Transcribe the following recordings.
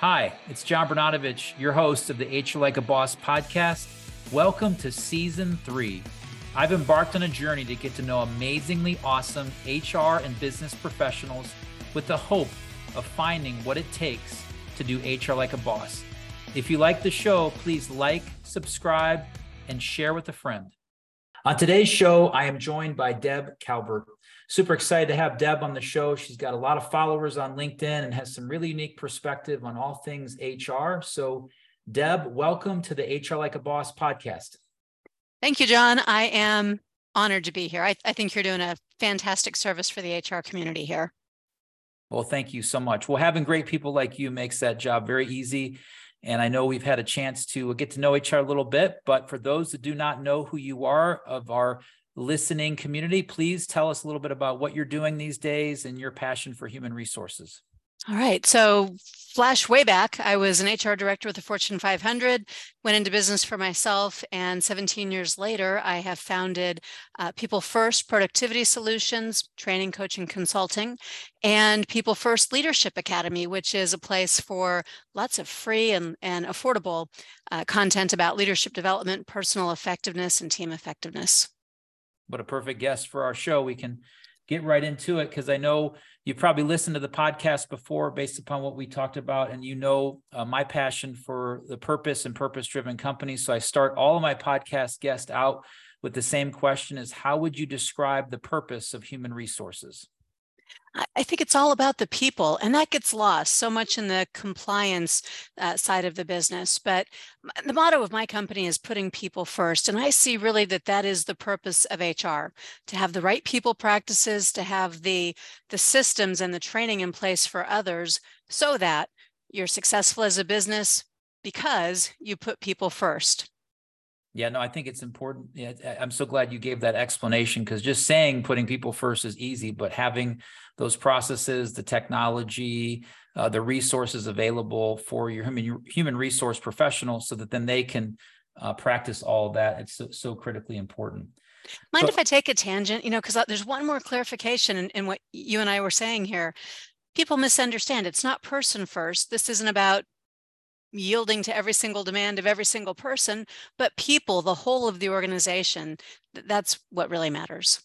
Hi, it's John Bernatovich, your host of the HR Like a Boss podcast. Welcome to season three. I've embarked on a journey to get to know amazingly awesome HR and business professionals with the hope of finding what it takes to do HR like a boss. If you like the show, please like, subscribe, and share with a friend. On today's show, I am joined by Deb Calvert. Super excited to have Deb on the show. She's got a lot of followers on LinkedIn and has some really unique perspective on all things HR. So, Deb, welcome to the HR Like a Boss podcast. Thank you, John. I am honored to be here. I, I think you're doing a fantastic service for the HR community here. Well, thank you so much. Well, having great people like you makes that job very easy. And I know we've had a chance to uh, get to know each other a little bit, but for those that do not know who you are of our listening community, please tell us a little bit about what you're doing these days and your passion for human resources. All right. So, flash way back, I was an HR director with the Fortune 500, went into business for myself, and 17 years later, I have founded uh, People First Productivity Solutions, training, coaching, consulting, and People First Leadership Academy, which is a place for lots of free and, and affordable uh, content about leadership development, personal effectiveness, and team effectiveness what a perfect guest for our show. We can get right into it because I know you probably listened to the podcast before based upon what we talked about, and you know uh, my passion for the purpose and purpose driven companies. So I start all of my podcast guests out with the same question is how would you describe the purpose of human resources? I think it's all about the people, and that gets lost so much in the compliance uh, side of the business. But the motto of my company is putting people first. And I see really that that is the purpose of HR to have the right people practices, to have the, the systems and the training in place for others so that you're successful as a business because you put people first. Yeah, no, I think it's important. Yeah, I'm so glad you gave that explanation because just saying putting people first is easy, but having those processes, the technology, uh, the resources available for your human human resource professionals, so that then they can uh, practice all that. It's so, so critically important. Mind but, if I take a tangent? You know, because there's one more clarification in, in what you and I were saying here. People misunderstand. It's not person first. This isn't about yielding to every single demand of every single person, but people, the whole of the organization, that's what really matters.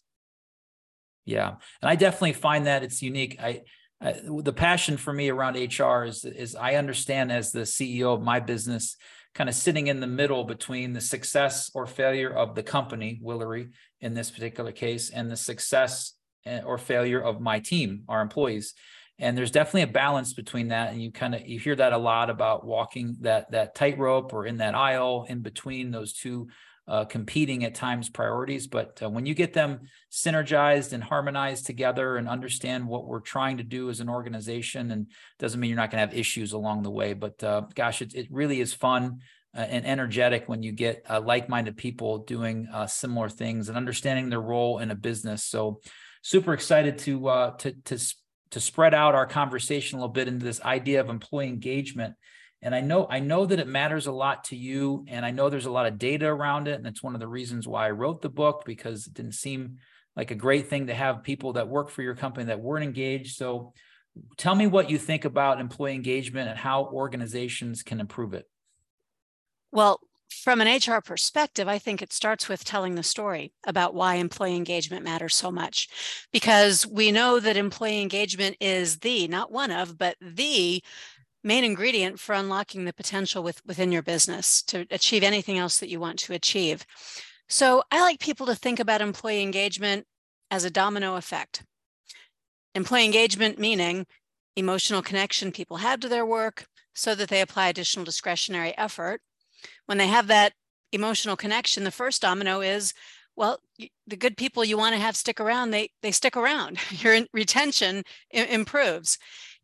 Yeah. And I definitely find that it's unique. I, I, the passion for me around HR is, is I understand as the CEO of my business, kind of sitting in the middle between the success or failure of the company, Willory in this particular case, and the success eh, or failure of my team, our employees and there's definitely a balance between that and you kind of you hear that a lot about walking that that tightrope or in that aisle in between those two uh, competing at times priorities. But uh, when you get them synergized and harmonized together and understand what we're trying to do as an organization and doesn't mean you're not going to have issues along the way but uh, gosh it, it really is fun uh, and energetic when you get uh, like-minded people doing uh, similar things and understanding their role in a business. So super excited to uh, to to to spread out our conversation a little bit into this idea of employee engagement. And i know i know that it matters a lot to you and i know there's a lot of data around it and it's one of the reasons why i wrote the book because it didn't seem like a great thing to have people that work for your company that weren't engaged. So tell me what you think about employee engagement and how organizations can improve it. Well from an HR perspective, I think it starts with telling the story about why employee engagement matters so much. Because we know that employee engagement is the, not one of, but the main ingredient for unlocking the potential with, within your business to achieve anything else that you want to achieve. So I like people to think about employee engagement as a domino effect. Employee engagement meaning emotional connection people have to their work so that they apply additional discretionary effort when they have that emotional connection, the first domino is, well, the good people you want to have stick around, they they stick around. Your retention improves.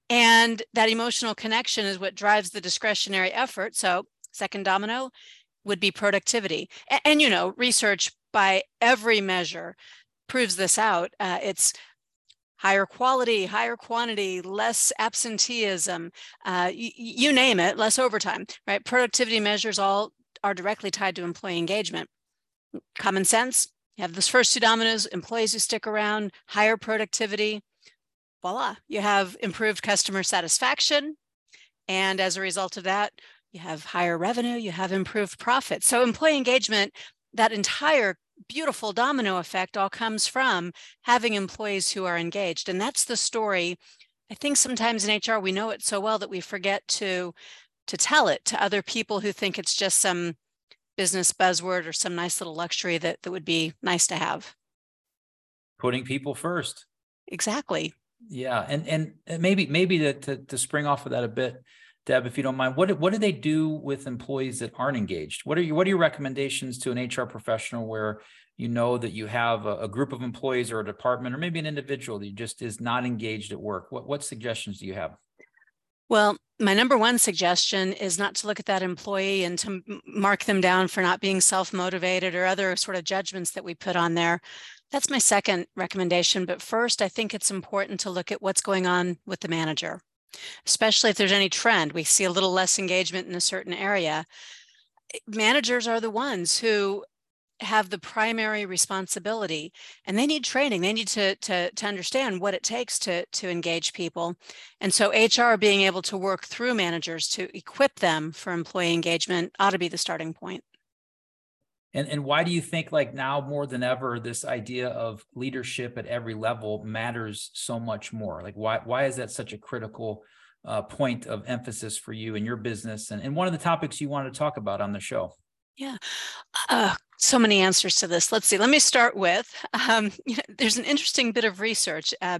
And that emotional connection is what drives the discretionary effort. So, second domino would be productivity. And, and you know, research by every measure proves this out. Uh, it's higher quality, higher quantity, less absenteeism, uh, y- you name it, less overtime, right? Productivity measures all are directly tied to employee engagement. Common sense, you have those first two dominoes, employees who stick around, higher productivity, voila, you have improved customer satisfaction. And as a result of that, you have higher revenue, you have improved profit. So employee engagement, that entire beautiful domino effect all comes from having employees who are engaged. And that's the story. I think sometimes in HR we know it so well that we forget to to tell it to other people who think it's just some business buzzword or some nice little luxury that, that would be nice to have. Putting people first. Exactly. Yeah. And and maybe maybe to, to, to spring off of that a bit, Deb, if you don't mind, what what do they do with employees that aren't engaged? What are your what are your recommendations to an HR professional where you know that you have a, a, group of employees or a department or maybe an individual that just is not engaged at work? What what suggestions do you have? Well, my number one suggestion is not to look at that employee and to mark them down for not being self motivated or other sort of judgments that we put on there. That's my second recommendation. But first, I think it's important to look at what's going on with the manager especially if there's any trend. We see a little less engagement in a certain area. Eh, managers are the ones who have the primary responsibility and they need training they need to, to, to understand what it takes to, to engage people and so hr being able to work through managers to equip them for employee engagement ought to be the starting point and and why do you think like now more than ever this idea of leadership at every level matters so much more? Like why why is that such a critical uh, point of emphasis for you and your business and, and one of the topics you wanted to talk about on the show? Yeah. Uh, so many answers to this. Let's see. Let me start with um, you know, there's an interesting bit of research, uh,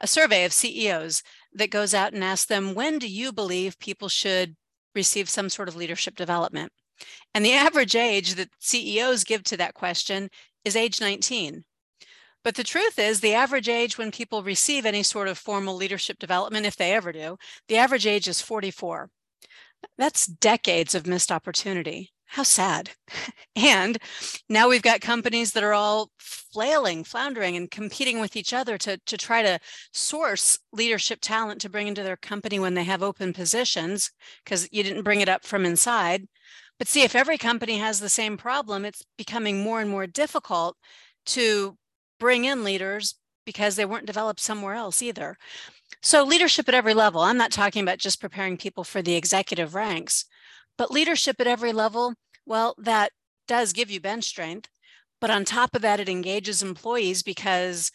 a survey of CEOs that goes out and asks them, when do you believe people should receive some sort of leadership development? And the average age that CEOs give to that question is age 19. But the truth is, the average age when people receive any sort of formal leadership development, if they ever do, the average age is 44. That's decades of missed opportunity. How sad. and now we've got companies that are all flailing, floundering, and competing with each other to, to try to source leadership talent to bring into their company when they have open positions because you didn't bring it up from inside. But see, if every company has the same problem, it's becoming more and more difficult to bring in leaders because they weren't developed somewhere else either. So, leadership at every level, I'm not talking about just preparing people for the executive ranks, but leadership at every level, well, that does give you bench strength. But on top of that, it engages employees because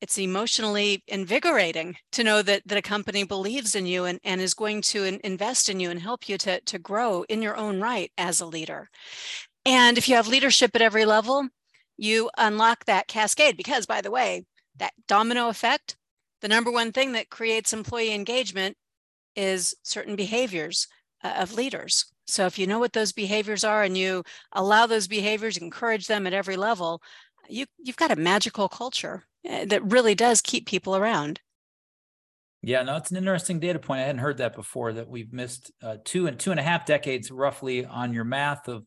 it's emotionally invigorating to know that, that a company believes in you and, and is going to in, invest in you and help you to, to grow in your own right as a leader. And if you have leadership at every level, you unlock that cascade because, by the way, that domino effect, the number one thing that creates employee engagement is certain behaviors uh, of leaders. So if you know what those behaviors are and you allow those behaviors, encourage them at every level, you, you've got a magical culture that really does keep people around. Yeah, no, it's an interesting data point. I hadn't heard that before. That we've missed uh, two and two and a half decades, roughly, on your math of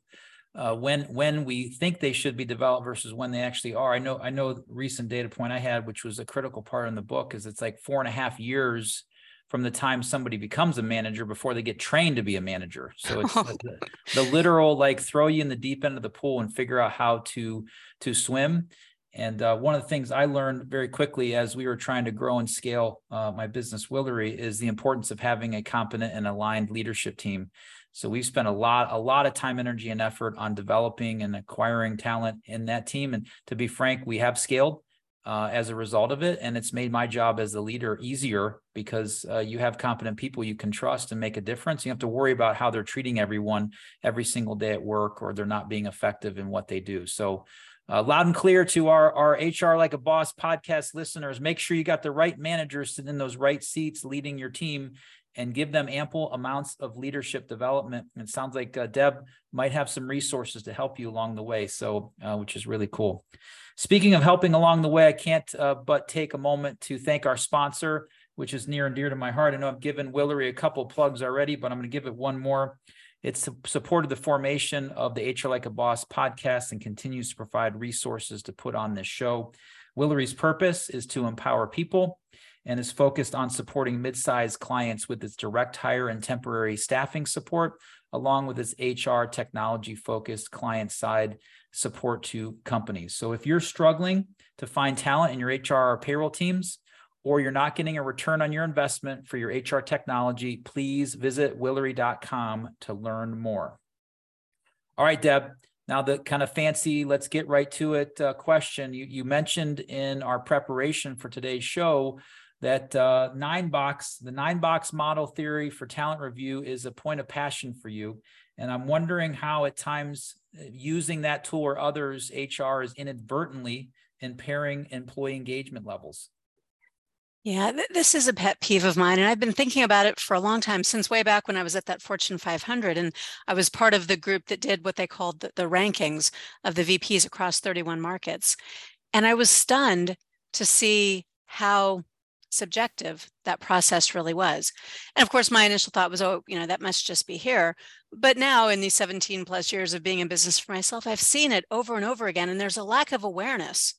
uh, when when we think they should be developed versus when they actually are. I know I know recent data point I had, which was a critical part in the book, is it's like four and a half years from the time somebody becomes a manager before they get trained to be a manager. So it's the, the literal like throw you in the deep end of the pool and figure out how to to swim. And uh, one of the things I learned very quickly as we were trying to grow and scale uh, my business, Willory, is the importance of having a competent and aligned leadership team. So we've spent a lot, a lot of time, energy, and effort on developing and acquiring talent in that team. And to be frank, we have scaled uh, as a result of it, and it's made my job as the leader easier because uh, you have competent people you can trust and make a difference. You have to worry about how they're treating everyone every single day at work, or they're not being effective in what they do. So uh, loud and clear to our, our HR Like a Boss podcast listeners. Make sure you got the right managers sitting in those right seats leading your team and give them ample amounts of leadership development. And it sounds like uh, Deb might have some resources to help you along the way. So, uh, which is really cool. Speaking of helping along the way, I can't uh, but take a moment to thank our sponsor, which is near and dear to my heart. I know I've given Willory a couple plugs already, but I'm going to give it one more. It's supported the formation of the HR Like a Boss podcast and continues to provide resources to put on this show. Willory's purpose is to empower people and is focused on supporting mid-sized clients with its direct hire and temporary staffing support, along with its HR technology focused client side support to companies. So if you're struggling to find talent in your HR or payroll teams, or you're not getting a return on your investment for your HR technology, please visit Willory.com to learn more. All right, Deb. Now the kind of fancy, let's get right to it uh, question. You, you mentioned in our preparation for today's show that uh, nine box, the nine box model theory for talent review is a point of passion for you. And I'm wondering how at times uh, using that tool or others, HR is inadvertently impairing employee engagement levels. Yeah, th- this is a pet peeve of mine. And I've been thinking about it for a long time, since way back when I was at that Fortune 500. And I was part of the group that did what they called the, the rankings of the VPs across 31 markets. And I was stunned to see how subjective that process really was. And of course, my initial thought was, oh, you know, that must just be here. But now, in these 17 plus years of being in business for myself, I've seen it over and over again. And there's a lack of awareness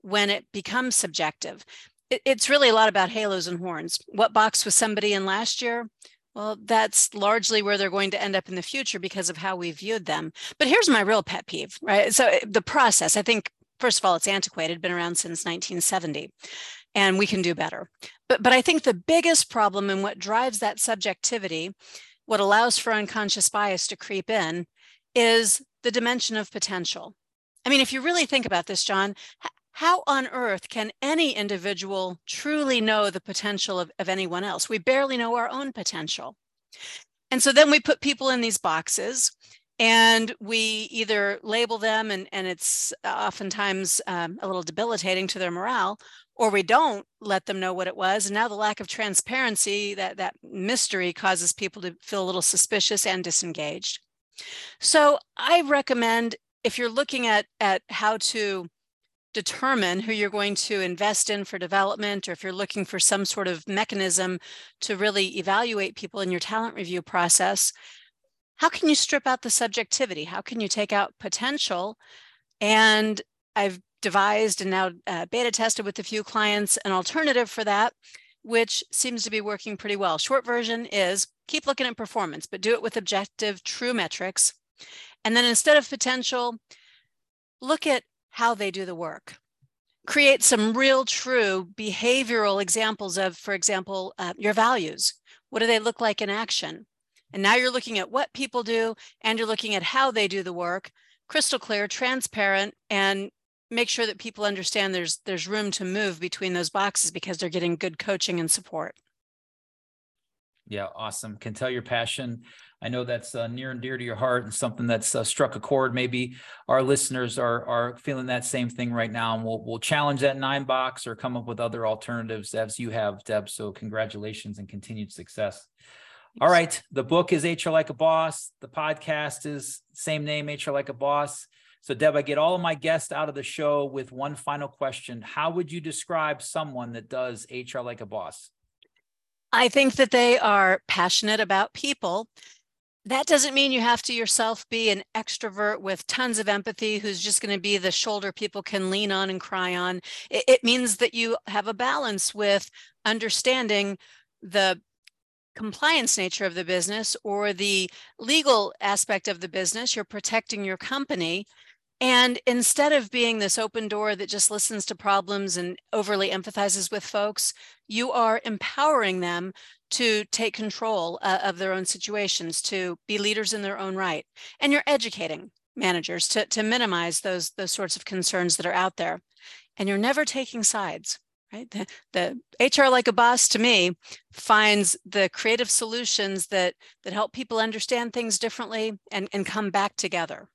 when it becomes subjective. It's really a lot about halos and horns. What box was somebody in last year? Well, that's largely where they're going to end up in the future because of how we viewed them. But here's my real pet peeve, right? So eh, the process, I think, first of all, it's antiquated, been around since 1970 and we can do better. But, but I think the biggest problem and what drives that subjectivity, what allows for unconscious bias to creep in, is the dimension of potential. I mean, if you really think about this, John, how on earth can any individual truly know the potential of, of anyone else? We barely know our own potential. And so then we put people in these boxes and we either label them and, and it's oftentimes um, a little debilitating to their morale or we don't let them know what it was and now the lack of transparency that that mystery causes people to feel a little suspicious and disengaged so i recommend if you're looking at at how to determine who you're going to invest in for development or if you're looking for some sort of mechanism to really evaluate people in your talent review process how can you strip out the subjectivity how can you take out potential and i've devised and now uh, beta tested with a few clients an alternative for that, which seems to be working pretty well. Short version is keep looking at performance, but do it with objective, true metrics. And then instead of potential, look at how they do the work. Create some real, true behavioral examples of, for example, uh, your values. What do they look like in action? And now you're looking at what people do and you're looking at how they do the work, crystal clear, transparent, and make sure that people understand there's there's room to move between those boxes because they're getting good coaching and support yeah awesome can tell your passion i know that's uh, near and dear to your heart and something that's uh, struck a chord. Maybe our listeners are are feeling that same thing right now and we'll we'll challenge that nine box or come up with other alternatives as you have deb. So congratulations and continued success. All right. The book is hr like a boss. The podcast is same name hr like a boss. So, Deb, I get all of my guests out of the show with one final question. How would you describe someone that does HR like a boss? I think that they are passionate about people. That doesn't mean you have to yourself be an extrovert with tons of empathy who's just going to be the shoulder people can lean on and cry on. It, it means that you have a balance with understanding the compliance nature of the business or the legal aspect of the business. You're protecting your company and instead of being this open door that just listens to problems and overly empathizes with folks, you are empowering them to take control uh, of their own situations, to be leaders in their own right. And you're educating managers to, to minimize those, those sorts of concerns that are out there. And you're never taking sides, right? The, the HR like a boss to me finds the creative solutions that, that help people understand things differently and, and come back together.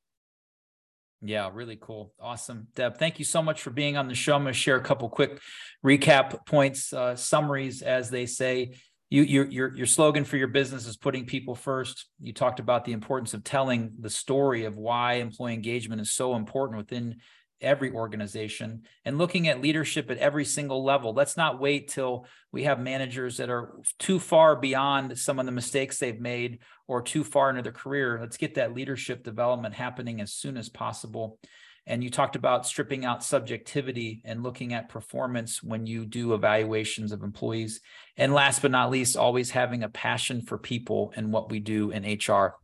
Yeah, really cool. Awesome. Deb, thank you so much for being on the show. I'm going to share a couple quick recap points, uh, summaries, as they say. You, your, your, your slogan for your business is putting people first. You talked about the importance of telling the story of why employee engagement is so important within every organization and looking at leadership at every single level. Let's not wait till we have managers that are too far beyond some of the mistakes they've made or too far into their career. Let's get that leadership development happening as soon as possible. And you talked about stripping out subjectivity and looking at performance when you do evaluations of employees. And last but not least, always having a passion for people and what we do in HR.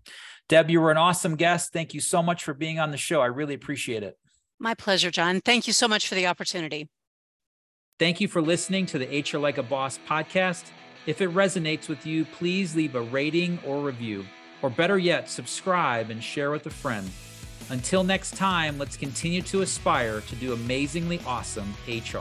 Deb, you were an awesome guest. Thank you so much for being on the show. I really appreciate it. My pleasure, John. Thank you so much for the opportunity. Thank you for listening to the HR Like a Boss podcast. If it resonates with you, please leave a rating or review, or better yet, subscribe and share with a friend. Until next time, let's continue to aspire to do amazingly awesome HR.